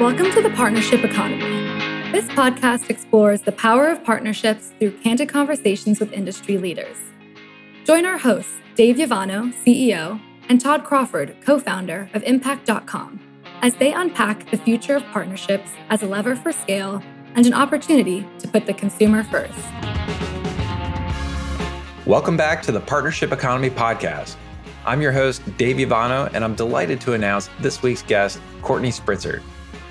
Welcome to the Partnership Economy. This podcast explores the power of partnerships through candid conversations with industry leaders. Join our hosts, Dave Yovanno, CEO, and Todd Crawford, co founder of Impact.com, as they unpack the future of partnerships as a lever for scale and an opportunity to put the consumer first. Welcome back to the Partnership Economy Podcast. I'm your host, Dave Yovanno, and I'm delighted to announce this week's guest, Courtney Spritzer.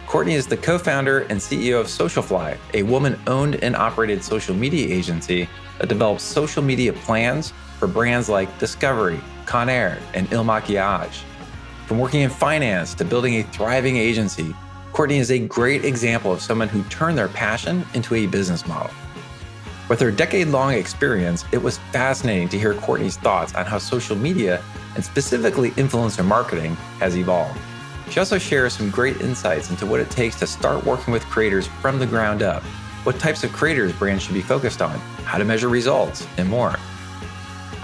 Courtney is the co founder and CEO of Socialfly, a woman owned and operated social media agency that develops social media plans for brands like Discovery, Conair, and Il Makiage. From working in finance to building a thriving agency, Courtney is a great example of someone who turned their passion into a business model. With her decade long experience, it was fascinating to hear Courtney's thoughts on how social media, and specifically influencer marketing, has evolved. She also shares some great insights into what it takes to start working with creators from the ground up, what types of creators brands should be focused on, how to measure results, and more.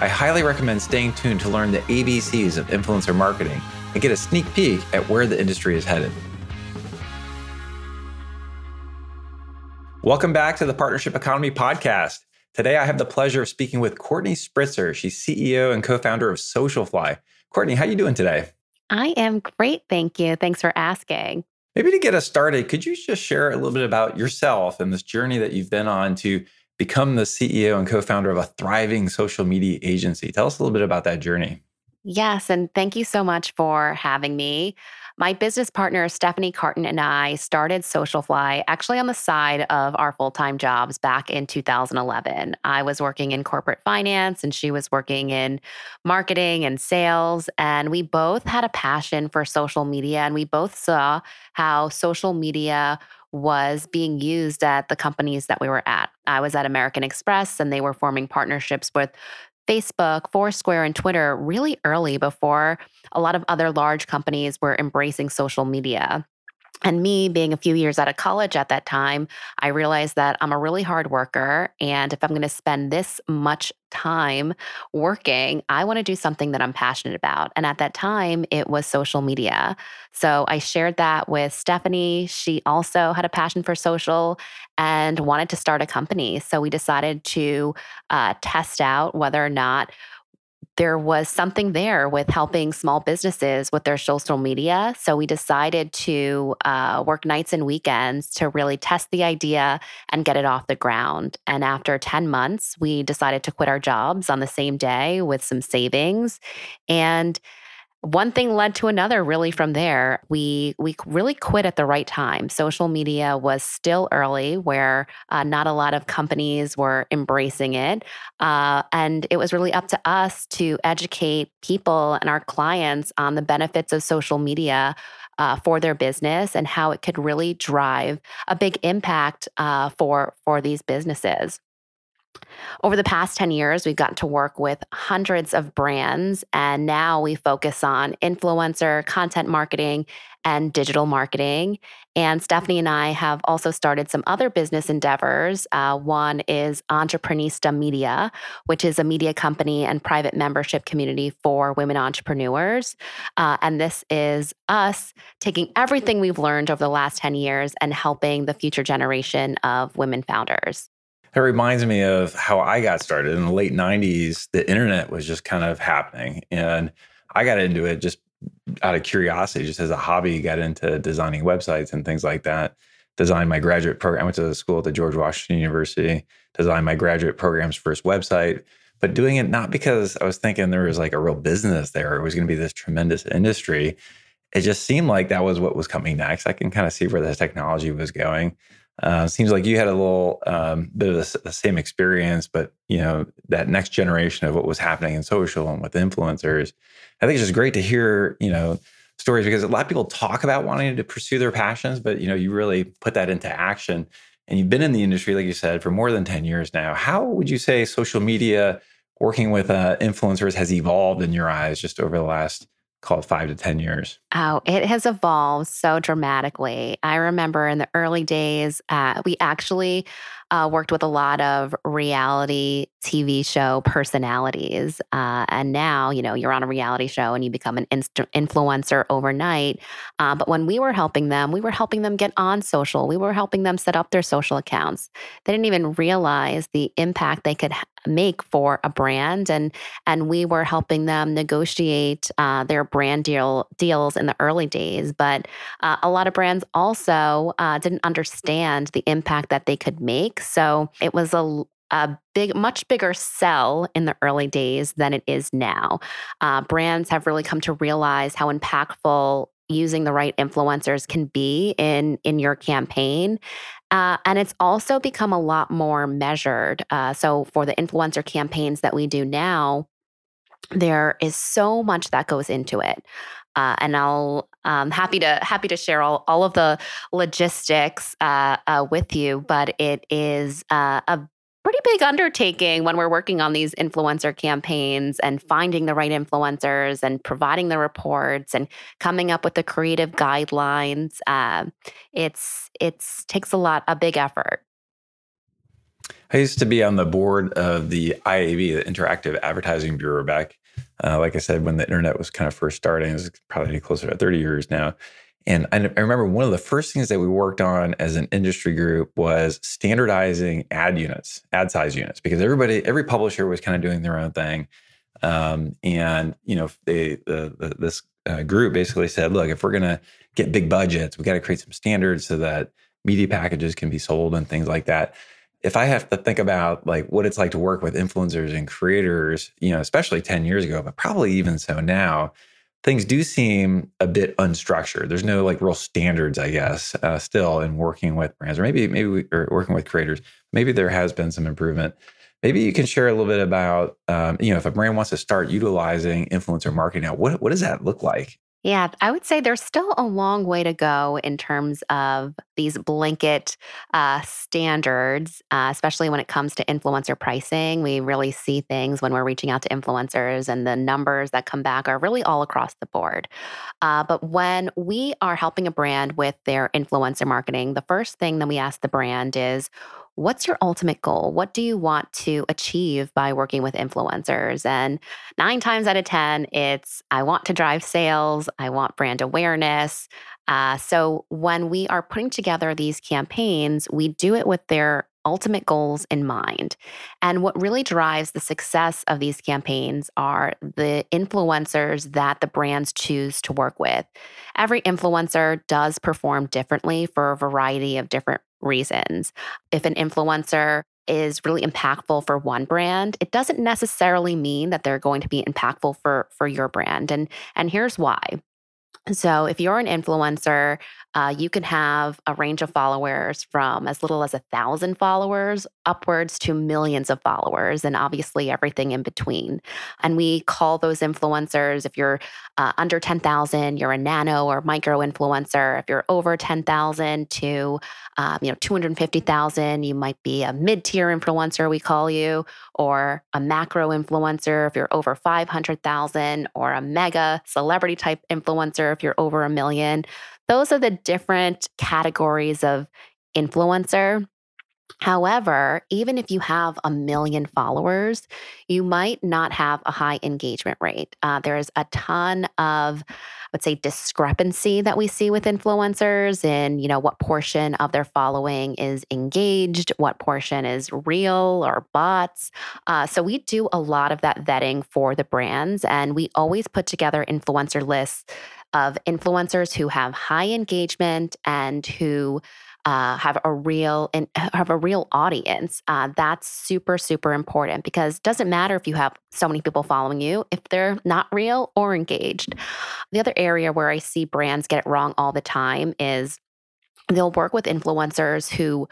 I highly recommend staying tuned to learn the ABCs of influencer marketing and get a sneak peek at where the industry is headed. Welcome back to the Partnership Economy podcast. Today, I have the pleasure of speaking with Courtney Spritzer. She's CEO and co-founder of Socialfly. Courtney, how are you doing today? I am great. Thank you. Thanks for asking. Maybe to get us started, could you just share a little bit about yourself and this journey that you've been on to become the CEO and co founder of a thriving social media agency? Tell us a little bit about that journey. Yes. And thank you so much for having me. My business partner, Stephanie Cartin, and I started Socialfly actually on the side of our full time jobs back in 2011. I was working in corporate finance and she was working in marketing and sales. And we both had a passion for social media and we both saw how social media was being used at the companies that we were at. I was at American Express and they were forming partnerships with Facebook, Foursquare, and Twitter really early before a lot of other large companies were embracing social media. And me being a few years out of college at that time, I realized that I'm a really hard worker. And if I'm going to spend this much time working, I want to do something that I'm passionate about. And at that time, it was social media. So I shared that with Stephanie. She also had a passion for social and wanted to start a company. So we decided to uh, test out whether or not there was something there with helping small businesses with their social media. So we decided to uh, work nights and weekends to really test the idea and get it off the ground. And after 10 months, we decided to quit our jobs on the same day with some savings. And one thing led to another really from there. We we really quit at the right time. Social media was still early where uh, not a lot of companies were embracing it. Uh, and it was really up to us to educate people and our clients on the benefits of social media uh, for their business and how it could really drive a big impact uh, for for these businesses over the past 10 years, we've gotten to work with hundreds of brands, and now we focus on influencer, content marketing, and digital marketing. And Stephanie and I have also started some other business endeavors. Uh, one is Entreprenista Media, which is a media company and private membership community for women entrepreneurs. Uh, and this is us taking everything we've learned over the last 10 years and helping the future generation of women founders. It reminds me of how I got started in the late 90s. The internet was just kind of happening. And I got into it just out of curiosity, just as a hobby, got into designing websites and things like that. Designed my graduate program. I went to the school at the George Washington University, designed my graduate program's first website, but doing it not because I was thinking there was like a real business there, it was going to be this tremendous industry. It just seemed like that was what was coming next. I can kind of see where the technology was going. Uh, seems like you had a little um, bit of the, the, same experience, but you know that next generation of what was happening in social and with influencers. I think it's just great to hear you know stories because a lot of people talk about wanting to pursue their passions, but you know you really put that into action. And you've been in the industry, like you said, for more than ten years now. How would you say social media, working with uh, influencers, has evolved in your eyes just over the last call it five to 10 years? Oh, it has evolved so dramatically. I remember in the early days, uh, we actually uh, worked with a lot of reality TV show personalities. Uh, and now, you know, you're on a reality show and you become an inst- influencer overnight. Uh, but when we were helping them, we were helping them get on social. We were helping them set up their social accounts. They didn't even realize the impact they could make for a brand and and we were helping them negotiate uh, their brand deal deals in the early days but uh, a lot of brands also uh, didn't understand the impact that they could make so it was a a big, much bigger sell in the early days than it is now. Uh, brands have really come to realize how impactful using the right influencers can be in in your campaign uh, and it's also become a lot more measured uh, so for the influencer campaigns that we do now there is so much that goes into it uh, and I'll um, happy to happy to share all, all of the logistics uh, uh, with you. But it is uh, a pretty big undertaking when we're working on these influencer campaigns and finding the right influencers and providing the reports and coming up with the creative guidelines. Uh, it's it's takes a lot, a big effort. I used to be on the board of the IAB, the Interactive Advertising Bureau, back, uh, like I said, when the internet was kind of first starting. It's probably closer to 30 years now. And I, remember one of the first things that we worked on as an industry group was standardizing ad units, ad size units, because everybody, every publisher was kind of doing their own thing. Um, and you know, they, the, the, this uh, group basically said, look, if we're going to get big budgets, we got to create some standards so that media packages can be sold and things like that. If I have to think about like what it's like to work with influencers and creators, you know, especially 10 years ago, but probably even so now, things do seem a bit unstructured. There's no like real standards, I guess, uh, still in working with brands, or maybe maybe we, or working with creators. Maybe there has been some improvement. Maybe you can share a little bit about, um, you know, if a brand wants to start utilizing influencer marketing now, what what does that look like? Yeah, I would say there's still a long way to go in terms of these blanket uh, standards, uh, especially when it comes to influencer pricing. We really see things when we're reaching out to influencers, and the numbers that come back are really all across the board. Uh, but when we are helping a brand with their influencer marketing, the first thing that we ask the brand is, what's your ultimate goal? What do you want to achieve by working with influencers? And nine times out of 10, it's I want to drive sales, I want brand awareness. Uh, so when we are putting together these campaigns, we do it with their ultimate goals in mind. And what really drives the success of these campaigns are the influencers that the brands choose to work with. Every influencer does perform differently for a variety of different reasons. If an influencer is really impactful for one brand, it doesn't necessarily mean that they're going to be impactful for for your brand. And and here's why. So, if you're an influencer, uh, you can have a range of followers from as little as a thousand followers upwards to millions of followers, and obviously everything in between. And we call those influencers, if you're uh, under 10,000, you're a nano or micro influencer. If you're over 10,000 to um, you know 250,000, you might be a mid tier influencer, we call you, or a macro influencer if you're over 500,000, or a mega celebrity type influencer if you're over a million. Those are the different categories of influencer. However, even if you have a million followers, you might not have a high engagement rate. Uh, there's a ton of, I would say, discrepancy that we see with influencers in, you know, what portion of their following is engaged, what portion is real or bots. Uh, so we do a lot of that vetting for the brands, and we always put together influencer lists of influencers who have high engagement and who uh, have a real have a real audience. Uh, that's super super important because it doesn't matter if you have so many people following you if they're not real or engaged. The other area where I see brands get it wrong all the time is they'll work with influencers who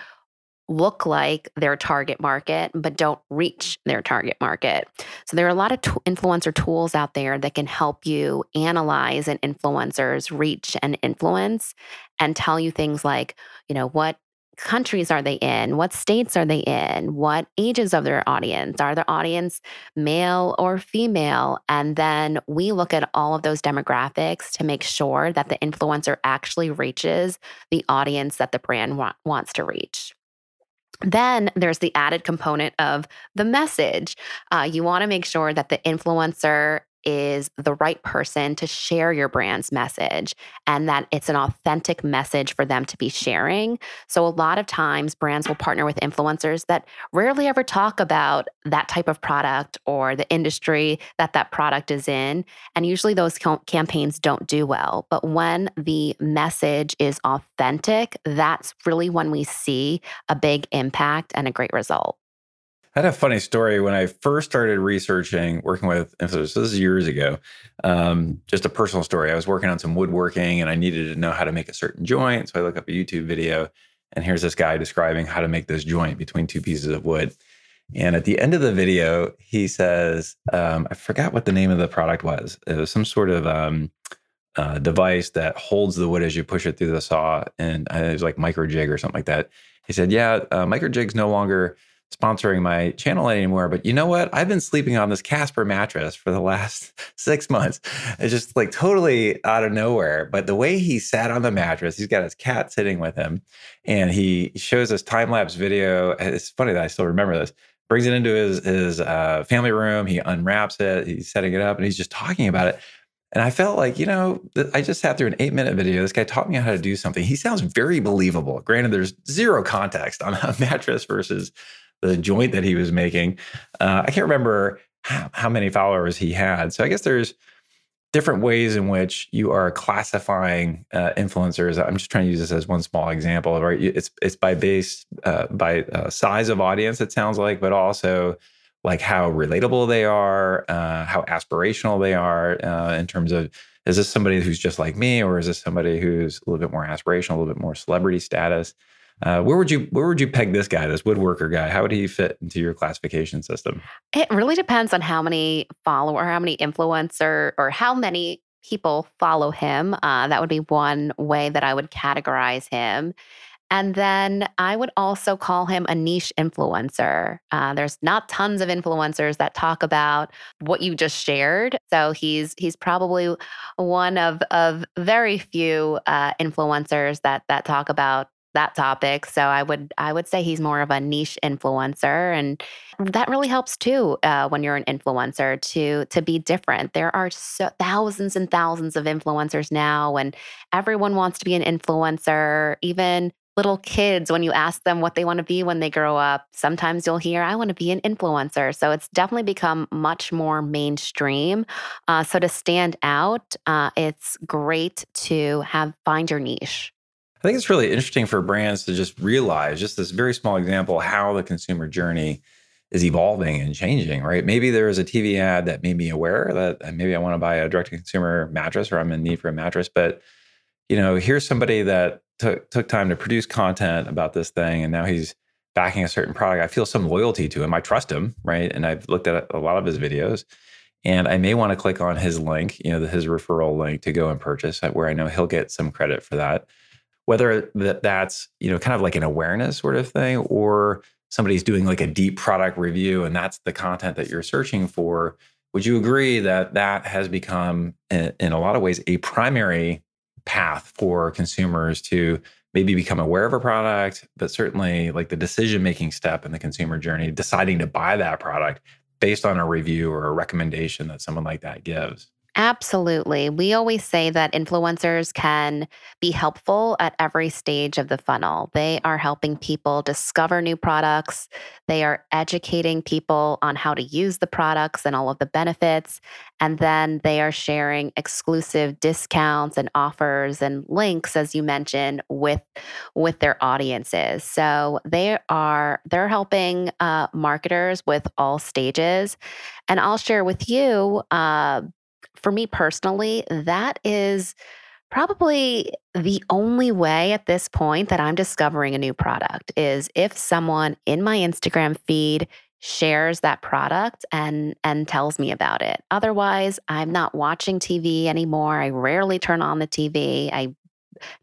look like their target market, but don't reach their target market. So there are a lot of t- influencer tools out there that can help you analyze an influencer's reach and influence and tell you things like, you know, what countries are they in? What states are they in? What ages of their audience? Are their audience male or female? And then we look at all of those demographics to make sure that the influencer actually reaches the audience that the brand wa- wants to reach. Then there's the added component of the message. Uh, you want to make sure that the influencer is the right person to share your brand's message and that it's an authentic message for them to be sharing. So, a lot of times, brands will partner with influencers that rarely ever talk about that type of product or the industry that that product is in. And usually, those campaigns don't do well. But when the message is authentic, that's really when we see a big impact and a great result. I had a funny story when I first started researching, working with influencers. This is years ago. Um, just a personal story. I was working on some woodworking and I needed to know how to make a certain joint. So I look up a YouTube video and here's this guy describing how to make this joint between two pieces of wood. And at the end of the video, he says, um, I forgot what the name of the product was. It was some sort of um, uh, device that holds the wood as you push it through the saw. And uh, it was like micro jig or something like that. He said, Yeah, uh, micro jig's no longer sponsoring my channel anymore. But you know what? I've been sleeping on this Casper mattress for the last six months. It's just like totally out of nowhere. But the way he sat on the mattress, he's got his cat sitting with him, and he shows this time lapse video. It's funny that I still remember this. Brings it into his his uh, family room. He unwraps it. He's setting it up, and he's just talking about it. And I felt like, you know, I just sat through an eight minute video. This guy taught me how to do something. He sounds very believable. Granted, there's zero context on a mattress versus the joint that he was making. Uh, I can't remember how, many followers he had. So I guess there's different ways in which you are classifying uh, influencers. I'm just trying to use this as one small example. Right? It's it's by base uh, by uh, size of audience. It sounds like, but also like how relatable they are, uh, how aspirational they are uh, in terms of is this somebody who's just like me, or is this somebody who's a little bit more aspirational, a little bit more celebrity status? Uh, where would you where would you peg this guy, this woodworker guy? How would he fit into your classification system? It really depends on how many follower, how many influencer, or how many people follow him. Uh, that would be one way that I would categorize him. And then I would also call him a niche influencer. Uh, there's not tons of influencers that talk about what you just shared. So he's he's probably one of of very few uh, influencers that that talk about that topic. So I would I would say he's more of a niche influencer, and that really helps too uh, when you're an influencer to to be different. There are so, thousands and thousands of influencers now, and everyone wants to be an influencer. Even little kids, when you ask them what they want to be when they grow up, sometimes you'll hear, "I want to be an influencer." So it's definitely become much more mainstream. Uh, so to stand out, uh, it's great to have find your niche. I think it's really interesting for brands to just realize, just this very small example, how the consumer journey is evolving and changing, right? Maybe there was a TV ad that made me aware that uh, maybe I want to buy a direct to consumer mattress or I'm in need for a mattress. But, you know, here's somebody that took took time to produce content about this thing and now he's backing a certain product. I feel some loyalty to him. I trust him, right? And I've looked at a lot of his videos and I may want to click on his link, you know, his referral link to go and purchase where I know he'll get some credit for that whether that that's you know kind of like an awareness sort of thing or somebody's doing like a deep product review and that's the content that you're searching for would you agree that that has become in a lot of ways a primary path for consumers to maybe become aware of a product but certainly like the decision making step in the consumer journey deciding to buy that product based on a review or a recommendation that someone like that gives Absolutely. We always say that influencers can be helpful at every stage of the funnel. They are helping people discover new products. They are educating people on how to use the products and all of the benefits. And then they are sharing exclusive discounts and offers and links, as you mentioned, with, with their audiences. So they are they're helping uh, marketers with all stages. And I'll share with you uh, for me personally, that is probably the only way at this point that I'm discovering a new product is if someone in my Instagram feed shares that product and and tells me about it. Otherwise, I'm not watching TV anymore. I rarely turn on the TV. I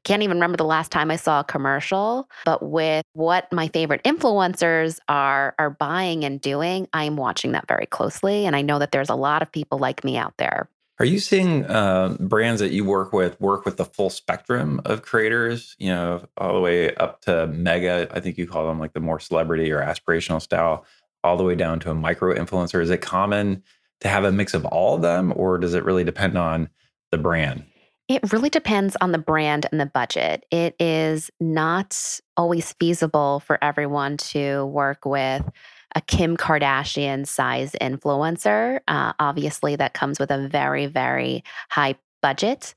can't even remember the last time I saw a commercial, but with what my favorite influencers are are buying and doing, I'm watching that very closely and I know that there's a lot of people like me out there Are you seeing uh, brands that you work with work with the full spectrum of creators? You know, all the way up to mega. I think you call them like the more celebrity or aspirational style, all the way down to a micro influencer. Is it common to have a mix of all of them, or does it really depend on the brand? It really depends on the brand and the budget. It is not always feasible for everyone to work with a Kim Kardashian size influencer. Uh, obviously, that comes with a very, very high budget.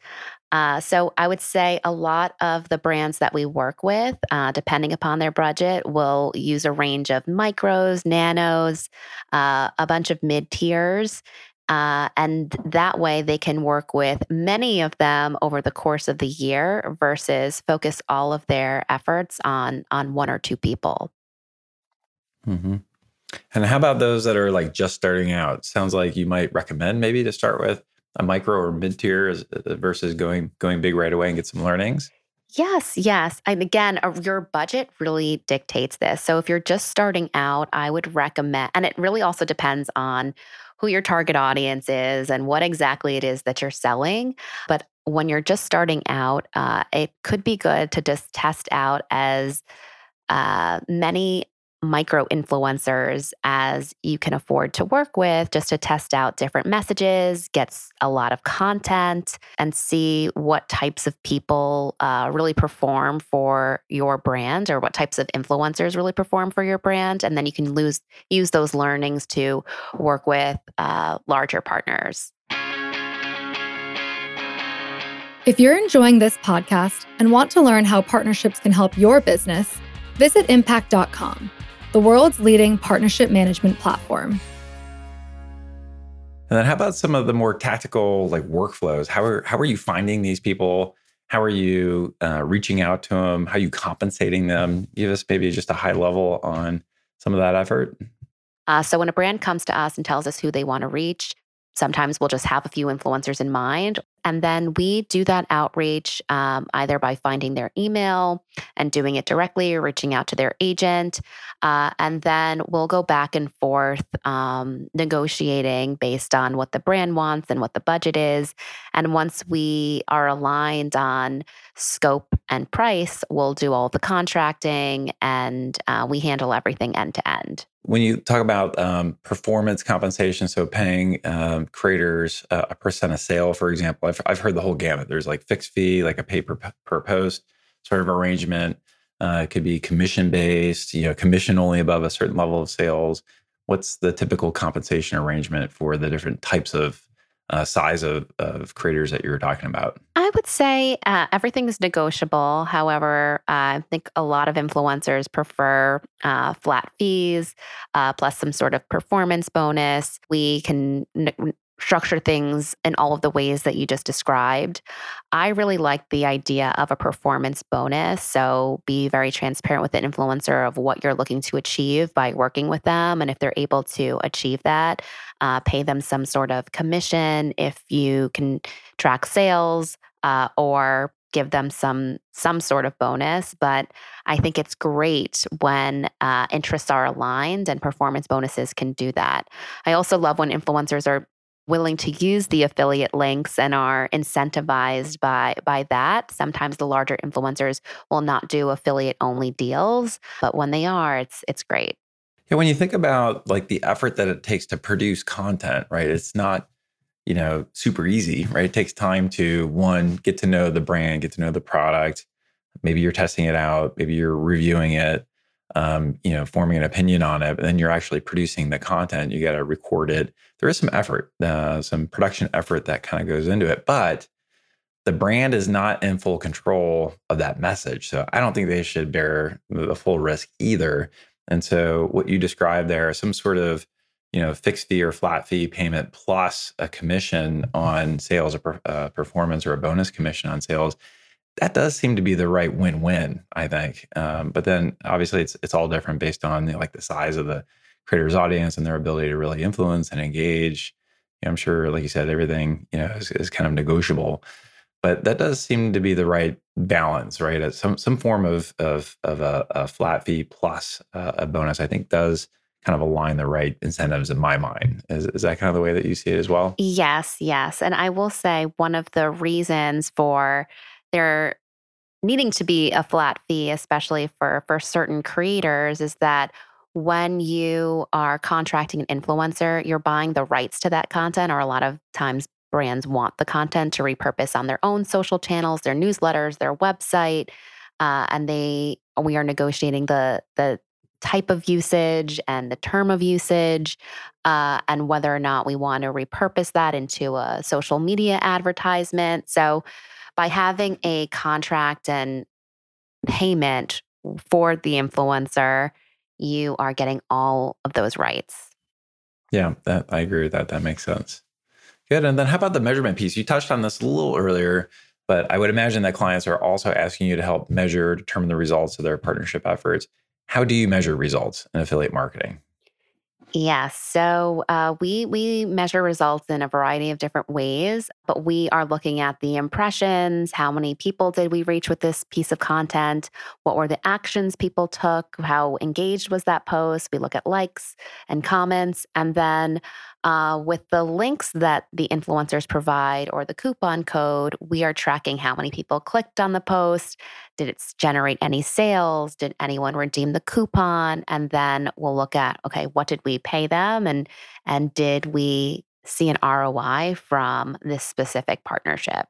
Uh, so I would say a lot of the brands that we work with, uh, depending upon their budget, will use a range of micros, nanos, uh, a bunch of mid tiers. Uh, and that way they can work with many of them over the course of the year versus focus all of their efforts on on one or two people. Mm-hmm. And how about those that are like just starting out? Sounds like you might recommend maybe to start with a micro or mid tier uh, versus going going big right away and get some learnings. Yes, yes. And again, your budget really dictates this. So if you're just starting out, I would recommend, and it really also depends on who your target audience is and what exactly it is that you're selling. But when you're just starting out, uh, it could be good to just test out as uh, many micro influencers as you can afford to work with just to test out different messages, get a lot of content, and see what types of people uh, really perform for your brand or what types of influencers really perform for your brand. And then you can lose, use those learnings to work with uh, larger partners. If you're enjoying this podcast and want to learn how partnerships can help your business, visit impact.com the world's leading partnership management platform. And then how about some of the more tactical like workflows? How are how are you finding these people? How are you uh, reaching out to them? How are you compensating them? Give us maybe just a high level on some of that effort. Uh, so when a brand comes to us and tells us who they want to reach, sometimes we'll just have a few influencers in mind and then we do that outreach um, either by finding their email and doing it directly or reaching out to their agent. Uh, and then we'll go back and forth um, negotiating based on what the brand wants and what the budget is. And once we are aligned on scope and price, we'll do all the contracting and uh, we handle everything end to end when you talk about um, performance compensation, so paying um, creators uh, a percent of sale, for example, I've, I've heard the whole gamut. There's like fixed fee, like a pay per, per post sort of arrangement. Uh, it could be commission based, you know, commission only above a certain level of sales. What's the typical compensation arrangement for the different types of uh, size of, of creators that you're talking about? I would say uh, everything is negotiable. However, uh, I think a lot of influencers prefer uh, flat fees uh, plus some sort of performance bonus. We can n- structure things in all of the ways that you just described. I really like the idea of a performance bonus. So be very transparent with the influencer of what you're looking to achieve by working with them. And if they're able to achieve that, uh, pay them some sort of commission if you can track sales uh, or give them some some sort of bonus but i think it's great when uh, interests are aligned and performance bonuses can do that i also love when influencers are willing to use the affiliate links and are incentivized by by that. Sometimes the larger influencers will not do affiliate only deals but when they are it's it's great. Yeah when you think about like the effort that it takes to produce content right it's not you know super easy right? It takes time to one get to know the brand get to know the product. Maybe you're testing it out maybe you're reviewing it um, you know, forming an opinion on it, but then you're actually producing the content. You got to record it. There is some effort, uh, some production effort that kind of goes into it, but the brand is not in full control of that message. So I don't think they should bear the full risk either. And so what you described there, some sort of you know fixed fee or flat fee payment plus a commission on sales or uh, performance or a bonus commission on sales that does seem to be the right win-win, I think. Um, but then obviously it's it's all different based on the, like the size of the creator's audience and their ability to really influence and engage. You know, I'm sure, like you said, everything you know is, is, kind of negotiable, but that does seem to be the right balance, right? Some some form of of of a, a flat fee plus uh, a bonus, I think does kind of align the right incentives in my mind. Is, is that kind of the way that you see it as well? Yes, yes. And I will say one of the reasons for there needing to be a flat fee, especially for for certain creators, is that when you are contracting an influencer, you're buying the rights to that content, or a lot of times brands want the content to repurpose on their own social channels, their newsletters, their website, uh, and they we are negotiating the the type of usage and the term of usage, uh, and whether or not we want to repurpose that into a social media advertisement. So, by having a contract and payment for the influencer, you are getting all of those rights. Yeah, that I agree with that. That makes sense. Good. And then how about the measurement piece? You touched on this a little earlier, but I would imagine that clients are also asking you to help measure, determine the results of their partnership efforts. How do you measure results in affiliate marketing? Yes. So uh, we we measure results in a variety of different ways, but we are looking at the impressions. How many people did we reach with this piece of content? What were the actions people took? How engaged was that post? We look at likes and comments, and then uh, with the links that the influencers provide or the coupon code, we are tracking how many people clicked on the post. Did it generate any sales? Did anyone redeem the coupon? And then we'll look at okay, what did we pay them, and and did we see an ROI from this specific partnership?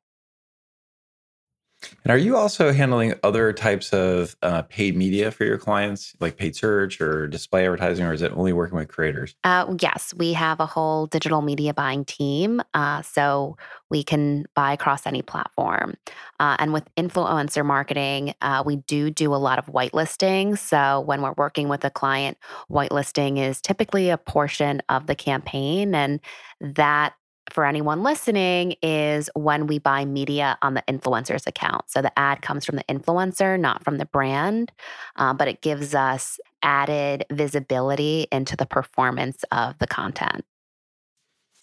And are you also handling other types of uh, paid media for your clients, like paid search or display advertising, or is it only working with creators? Uh, yes, we have a whole digital media buying team. Uh, so we can buy across any platform. Uh, and with influencer marketing, uh, we do do a lot of whitelisting. So when we're working with a client, whitelisting is typically a portion of the campaign. And that for anyone listening is when we buy media on the influencer's account. So the ad comes from the influencer, not from the brand, uh, but it gives us added visibility into the performance of the content.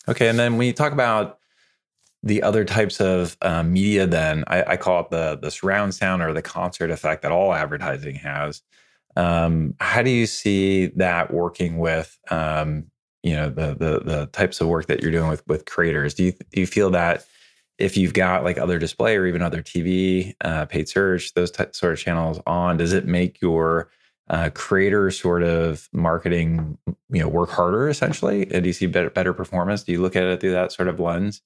Okay. And then when you talk about the other types of uh, media, then I, I, call it the, the surround sound or the concert effect that all advertising has. Um, how do you see that working with um, you know the the the types of work that you're doing with with creators. Do you do you feel that if you've got like other display or even other tv uh, paid search those t- sort of channels on does it make your uh, creator sort of marketing you know work harder essentially? And do you see better, better performance? Do you look at it through that sort of lens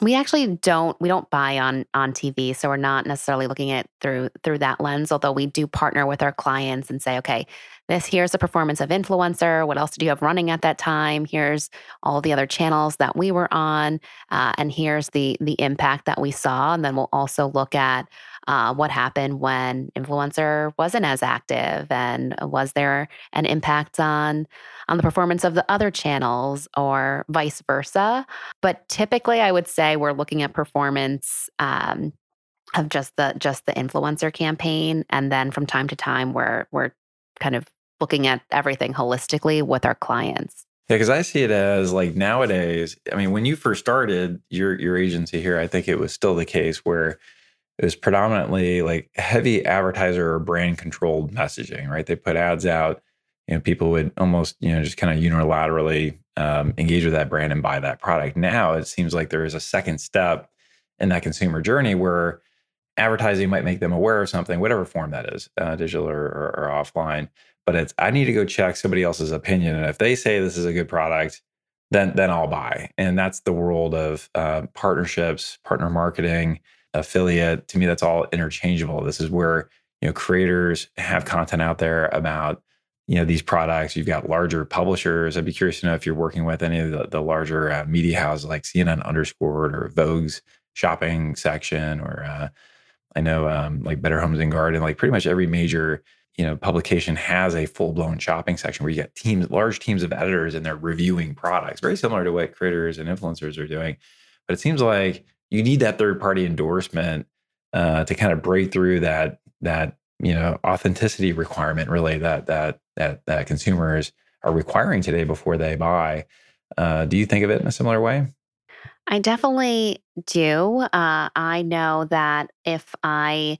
we actually don't we don't buy on on tv so we're not necessarily looking at through through that lens although we do partner with our clients and say okay this here's the performance of influencer what else did you have running at that time? Here's all the other channels that we were on uh, and here's the the impact that we saw. And then we'll also look at uh, what happened when influencer wasn't as active and was there an impact on on the performance of the other channels or vice versa but typically i would say we're looking at performance um, of just the just the influencer campaign and then from time to time we're we're kind of looking at everything holistically with our clients yeah, because I see it as like nowadays. I mean, when you first started your your agency here, I think it was still the case where it was predominantly like heavy advertiser or brand controlled messaging, right? They put ads out, know, people would almost, you know, just kind of unilaterally um, engage with that brand and buy that product. Now it seems like there is a second step in that consumer journey where advertising might make them aware of something, whatever form that is, uh, digital or, or, or offline. But it's I need to go check somebody else's opinion, and if they say this is a good product, then then I'll buy. And that's the world of uh, partnerships, partner marketing affiliate. To me, that's all interchangeable. This is where you know creators have content out there about you know these products. You've got larger publishers. I'd be curious to know if you're working with any of the, the larger uh, media houses like CNN Underscored or Vogue's shopping section, or uh, I know um, like Better Homes and Garden. Like pretty much every major you know publication has a full blown shopping section where you get teams, large teams of editors, and they're reviewing products. Very similar to what creators and influencers are doing. But it seems like you need that third party endorsement uh, to kind of break through that that you know authenticity requirement really that that that that consumers are requiring today before they buy. Uh, do you think of it in a similar way? I definitely do. Uh, I know that if I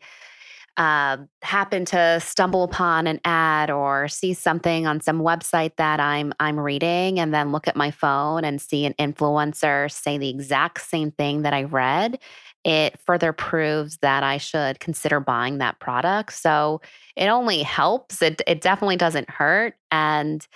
uh, happen to stumble upon an ad or see something on some website that I'm I'm reading, and then look at my phone and see an influencer say the exact same thing that I read, it further proves that I should consider buying that product. So it only helps. It it definitely doesn't hurt, and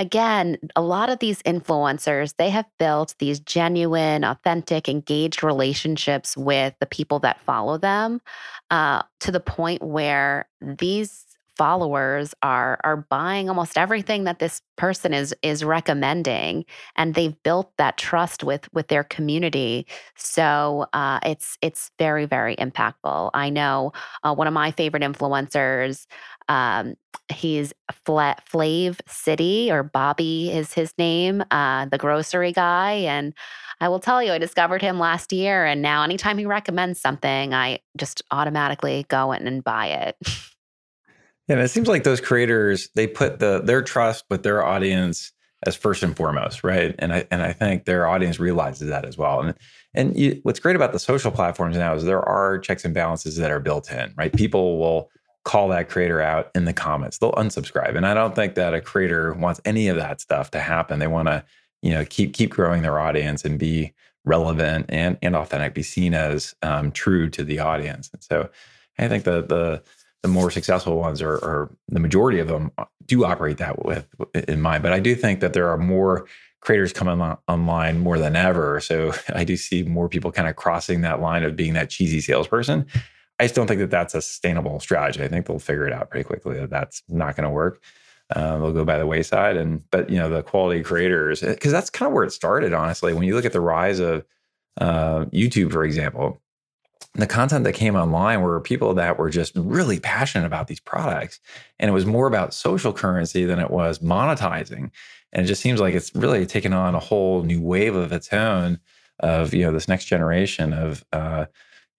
again, a lot of these influencers, they have built these genuine, authentic, engaged relationships with the people that follow them uh, to the point where these followers are are buying almost everything that this person is is recommending and they've built that trust with with their community so uh, it's it's very very impactful i know uh, one of my favorite influencers um, he's Flat Flav City or Bobby is his name, uh, the grocery guy. And I will tell you, I discovered him last year. And now anytime he recommends something, I just automatically go in and buy it. Yeah, it seems like those creators they put the their trust with their audience as first and foremost, right? And I and I think their audience realizes that as well. And and you, what's great about the social platforms now is there are checks and balances that are built in, right? People will call that creator out in the comments. They'll unsubscribe, and I don't think that a creator wants any of that stuff to happen. They want to, you know, keep keep growing their audience and be relevant and and authentic, be seen as um, true to the audience. And so, I think the the the more successful ones are, are the majority of them do operate that with in mind. But I do think that there are more creators coming on, online more than ever. So I do see more people kind of crossing that line of being that cheesy salesperson. I just don't think that that's a sustainable strategy. I think they'll figure it out pretty quickly that that's not going to work. Uh, they'll go by the wayside. And but you know the quality creators because that's kind of where it started. Honestly, when you look at the rise of uh, YouTube, for example, the content that came online were people that were just really passionate about these products. And it was more about social currency than it was monetizing. And it just seems like it's really taken on a whole new wave of its own of you know this next generation of uh,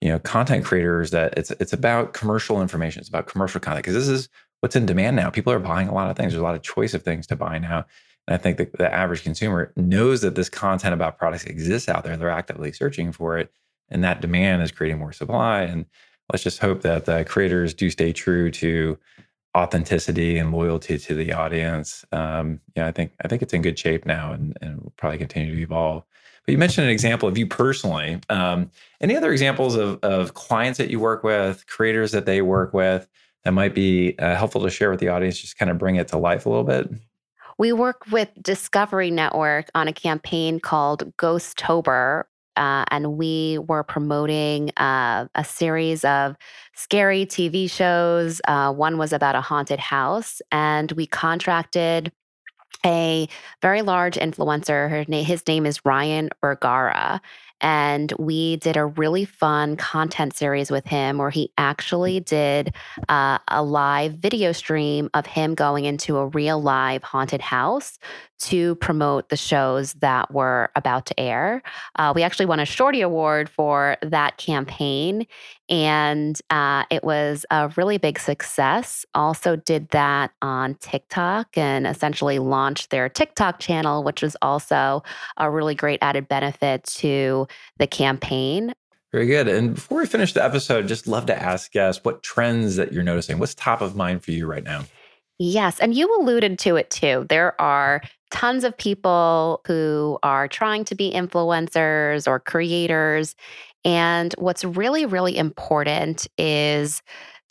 you know content creators that it's it's about commercial information. It's about commercial content because this is what's in demand now. People are buying a lot of things. There's a lot of choice of things to buy now. And i think the, the average consumer knows that this content about products exists out there. They're actively searching for it and that demand is creating more supply. And let's just hope that the creators do stay true to authenticity and loyalty to the audience. Um, yeah, I think I think it's in good shape now, and, and will probably continue to evolve. But you mentioned an example of you personally. Um, any other examples of, of clients that you work with, creators that they work with, that might be uh, helpful to share with the audience? Just kind of bring it to life a little bit. We work with Discovery Network on a campaign called Ghosttober, uh, and we were promoting uh, a series of scary TV shows. Uh, one was about a haunted house, and we contracted a very large influencer. Na- his name is Ryan Bergara. And we did a really fun content series with him where he actually did uh, a live video stream of him going into a real live haunted house to promote the shows that were about to air. Uh, we actually won a Shorty Award for that campaign, and uh, it was a really big success. Also, did that on TikTok and essentially launched their TikTok channel, which was also a really great added benefit to the campaign. Very good. And before we finish the episode, just love to ask guests what trends that you're noticing. What's top of mind for you right now? Yes. And you alluded to it too. There are tons of people who are trying to be influencers or creators. And what's really, really important is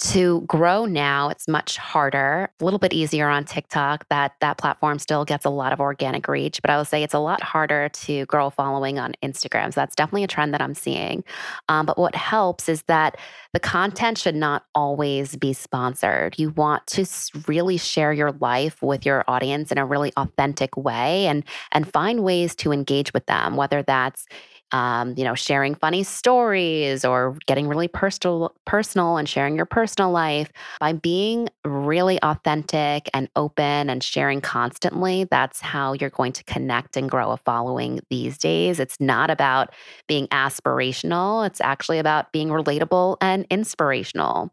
to grow now it's much harder a little bit easier on tiktok that that platform still gets a lot of organic reach but i would say it's a lot harder to grow a following on instagram so that's definitely a trend that i'm seeing. Um, but what helps is that the content should not always be sponsored. You want to really share your life with your audience in a really authentic way and and find ways to engage with them whether that's um, you know, sharing funny stories or getting really personal, personal and sharing your personal life by being really authentic and open and sharing constantly. That's how you're going to connect and grow a following these days. It's not about being aspirational. It's actually about being relatable and inspirational.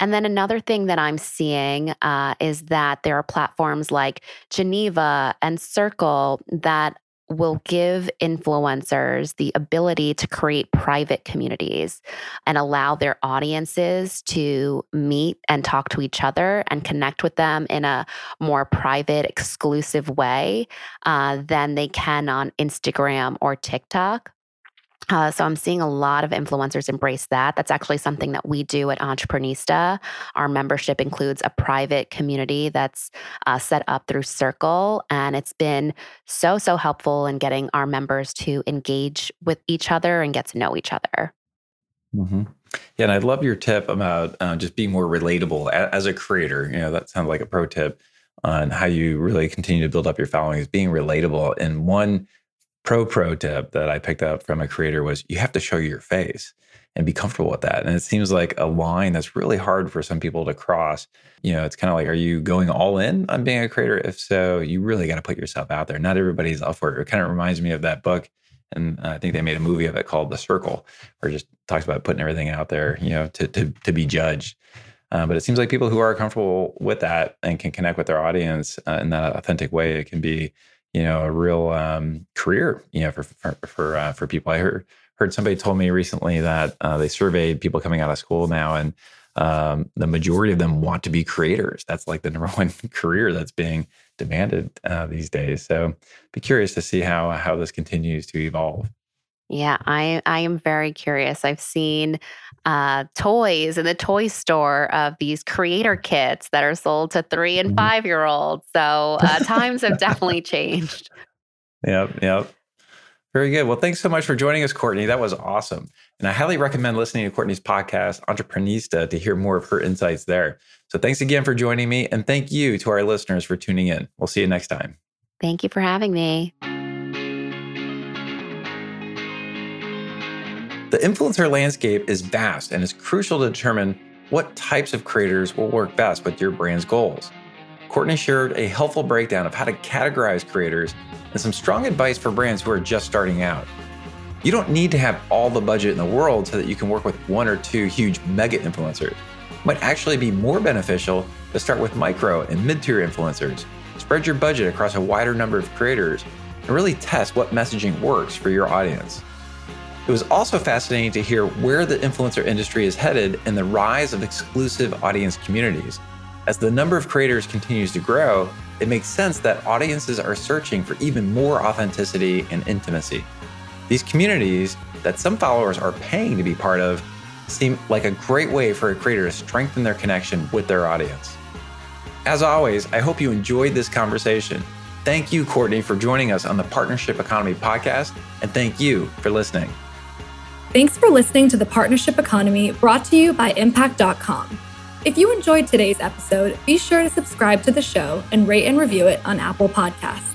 And then another thing that I'm seeing uh, is that there are platforms like Geneva and Circle that will give influencers the ability to create private communities and allow their audiences to meet and talk to each other and connect with them in a more private, exclusive way uh, than they can on Instagram or TikTok. Uh, so I'm seeing a lot of influencers embrace that. That's actually something that we do at Entreprenista. Our membership includes a private community that's uh, set up through Circle, and it's been so so helpful in getting our members to engage with each other and get to know each other. Mm-hmm. Yeah, and I love your tip about uh, just being more relatable as a creator. You know, that sounds like a pro tip on how you really continue to build up your following is being relatable. And one pro pro tip that I picked up from a creator was you have to show your face and be comfortable with that. And it seems like a line that's really hard for some people to cross. You know, it's kind of like, are you going all in on being a creator? If so, you really got to put yourself out there. Not everybody's up for it. It kind of reminds me of that book. And I think they made a movie of it called The Circle, where it just talks about putting everything out there, you know, to to to be judged. Uh, but it seems like people who are comfortable with that and can connect with their audience uh, in that authentic way, it can be you know a real um, career you know for for for, uh, for people. I heard heard somebody told me recently that uh, they surveyed people coming out of school now, and um, the majority of them want to be creators. That's like the number one career that's being demanded uh, these days. So, be curious to see how how this continues to evolve. Yeah, I I am very curious. I've seen uh, toys in the toy store of these creator kits that are sold to three and mm-hmm. five year olds. So uh, times have definitely changed. Yep, yep. Very good. Well, thanks so much for joining us, Courtney. That was awesome. And I highly recommend listening to Courtney's podcast, Entreprenista, to hear more of her insights there. So thanks again for joining me. And thank you to our listeners for tuning in. We'll see you next time. Thank you for having me. The influencer landscape is vast and it's crucial to determine what types of creators will work best with your brand's goals. Courtney shared a helpful breakdown of how to categorize creators and some strong advice for brands who are just starting out. You don't need to have all the budget in the world so that you can work with one or two huge mega influencers. It might actually be more beneficial to start with micro and mid tier influencers. Spread your budget across a wider number of creators and really test what messaging works for your audience. It was also fascinating to hear where the influencer industry is headed and the rise of exclusive audience communities. As the number of creators continues to grow, it makes sense that audiences are searching for even more authenticity and intimacy. These communities that some followers are paying to be part of seem like a great way for a creator to strengthen their connection with their audience. As always, I hope you enjoyed this conversation. Thank you, Courtney, for joining us on the Partnership Economy podcast, and thank you for listening. Thanks for listening to the Partnership Economy brought to you by Impact.com. If you enjoyed today's episode, be sure to subscribe to the show and rate and review it on Apple Podcasts.